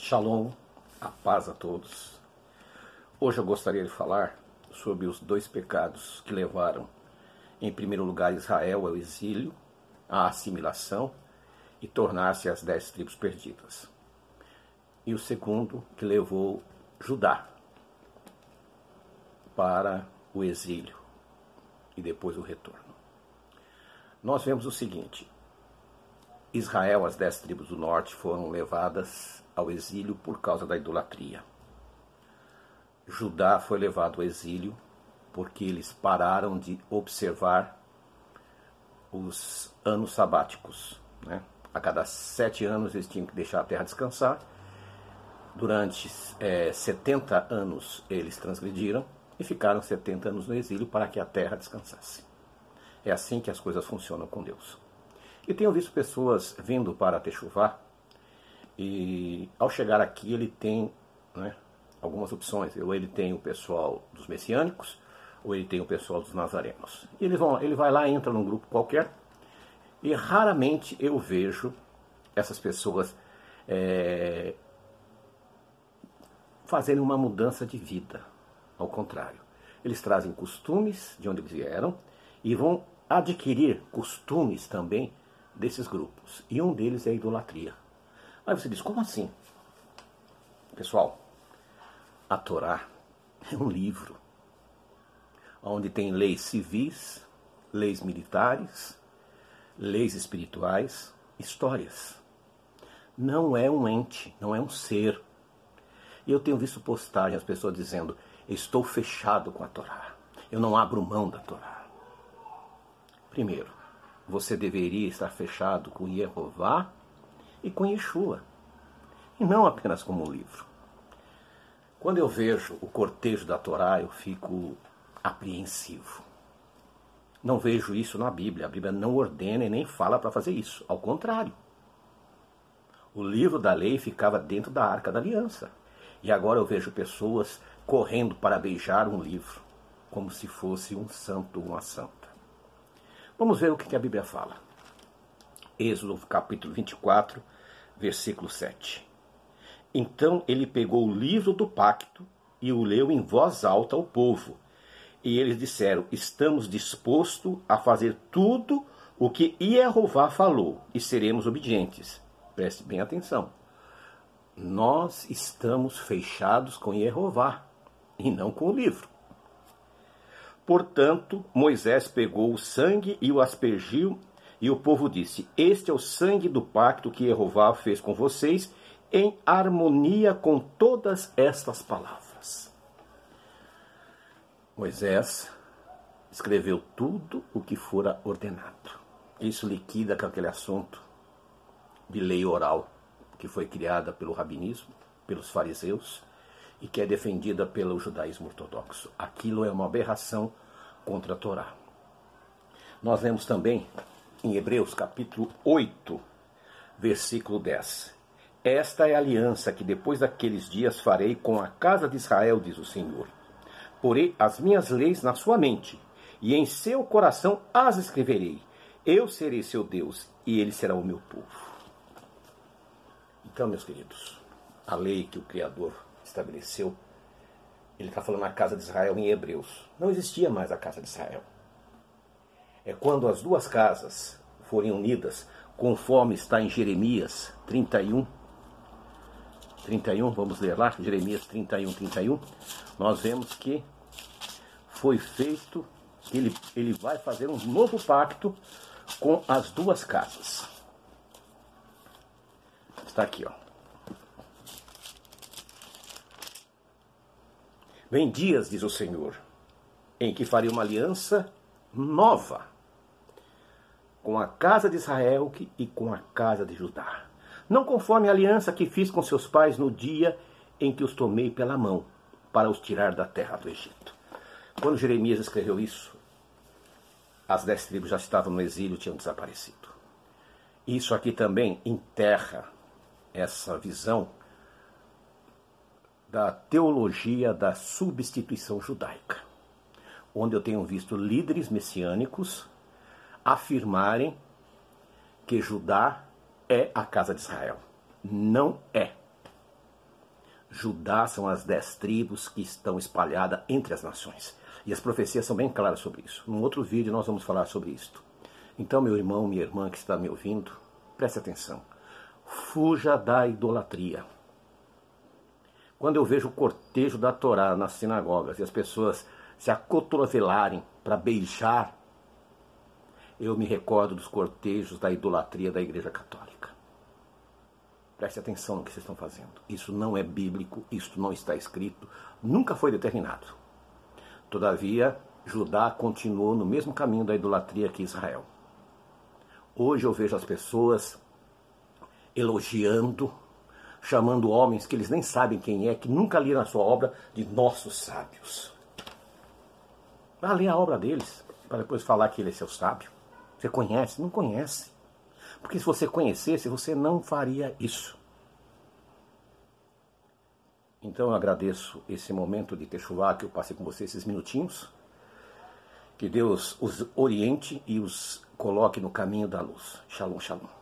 Shalom, a paz a todos. Hoje eu gostaria de falar sobre os dois pecados que levaram, em primeiro lugar, Israel ao exílio, à assimilação e tornar-se as dez tribos perdidas. E o segundo, que levou Judá para o exílio e depois o retorno. Nós vemos o seguinte: Israel, as dez tribos do norte, foram levadas ao exílio por causa da idolatria. Judá foi levado ao exílio porque eles pararam de observar os anos sabáticos. Né? A cada sete anos eles tinham que deixar a terra descansar. Durante é, 70 anos eles transgrediram e ficaram 70 anos no exílio para que a terra descansasse. É assim que as coisas funcionam com Deus. E tenho visto pessoas vindo para Techuvá e ao chegar aqui ele tem né, algumas opções. Ou ele tem o pessoal dos messiânicos, ou ele tem o pessoal dos nazarenos. E eles vão, ele vai lá, entra num grupo qualquer, e raramente eu vejo essas pessoas é, fazerem uma mudança de vida. Ao contrário, eles trazem costumes de onde eles vieram e vão adquirir costumes também desses grupos. E um deles é a idolatria. Aí você diz, como assim? Pessoal, a Torá é um livro onde tem leis civis, leis militares, leis espirituais, histórias. Não é um ente, não é um ser. E eu tenho visto postagens, as pessoas dizendo: Estou fechado com a Torá. Eu não abro mão da Torá. Primeiro, você deveria estar fechado com Jeová e com Yeshua, e não apenas como um livro. Quando eu vejo o cortejo da Torá, eu fico apreensivo. Não vejo isso na Bíblia. A Bíblia não ordena e nem fala para fazer isso. Ao contrário. O livro da lei ficava dentro da arca da aliança. E agora eu vejo pessoas correndo para beijar um livro, como se fosse um santo ou uma santa. Vamos ver o que a Bíblia fala. Êxodo capítulo 24, versículo 7. Então ele pegou o livro do pacto e o leu em voz alta ao povo. E eles disseram: Estamos dispostos a fazer tudo o que Jeová falou e seremos obedientes. Preste bem atenção. Nós estamos fechados com Jeová e não com o livro. Portanto, Moisés pegou o sangue e o aspergiu e o povo disse: Este é o sangue do pacto que Jeová fez com vocês, em harmonia com todas estas palavras. Moisés escreveu tudo o que fora ordenado. Isso liquida com aquele assunto de lei oral que foi criada pelo rabinismo, pelos fariseus e que é defendida pelo judaísmo ortodoxo. Aquilo é uma aberração contra a Torá. Nós vemos também em Hebreus capítulo 8, versículo 10. Esta é a aliança que depois daqueles dias farei com a casa de Israel, diz o Senhor. Porei as minhas leis na sua mente, e em seu coração as escreverei. Eu serei seu Deus, e ele será o meu povo. Então, meus queridos, a lei que o Criador estabeleceu, ele está falando na casa de Israel em Hebreus. Não existia mais a casa de Israel é quando as duas casas forem unidas, conforme está em Jeremias 31. 31, vamos ler lá, Jeremias 31, 31. Nós vemos que foi feito, ele, ele vai fazer um novo pacto com as duas casas. Está aqui, ó. Vem dias, diz o Senhor, em que farei uma aliança nova com a casa de Israel e com a casa de Judá. Não conforme a aliança que fiz com seus pais no dia em que os tomei pela mão para os tirar da terra do Egito. Quando Jeremias escreveu isso, as dez tribos já estavam no exílio, tinham desaparecido. Isso aqui também enterra essa visão da teologia da substituição judaica, onde eu tenho visto líderes messiânicos afirmarem que Judá é a casa de Israel. Não é. Judá são as dez tribos que estão espalhadas entre as nações. E as profecias são bem claras sobre isso. Num outro vídeo nós vamos falar sobre isto. Então, meu irmão, minha irmã que está me ouvindo, preste atenção. Fuja da idolatria. Quando eu vejo o cortejo da Torá nas sinagogas e as pessoas se acotovelarem para beijar, eu me recordo dos cortejos da idolatria da Igreja Católica. Preste atenção no que vocês estão fazendo. Isso não é bíblico, isso não está escrito, nunca foi determinado. Todavia, Judá continuou no mesmo caminho da idolatria que Israel. Hoje eu vejo as pessoas elogiando, chamando homens que eles nem sabem quem é, que nunca leram a sua obra, de nossos sábios. Vá ler a obra deles, para depois falar que ele é seu sábio. Você conhece? Não conhece. Porque se você conhecesse, você não faria isso. Então eu agradeço esse momento de Techuvá que eu passei com você, esses minutinhos. Que Deus os oriente e os coloque no caminho da luz. Shalom, shalom.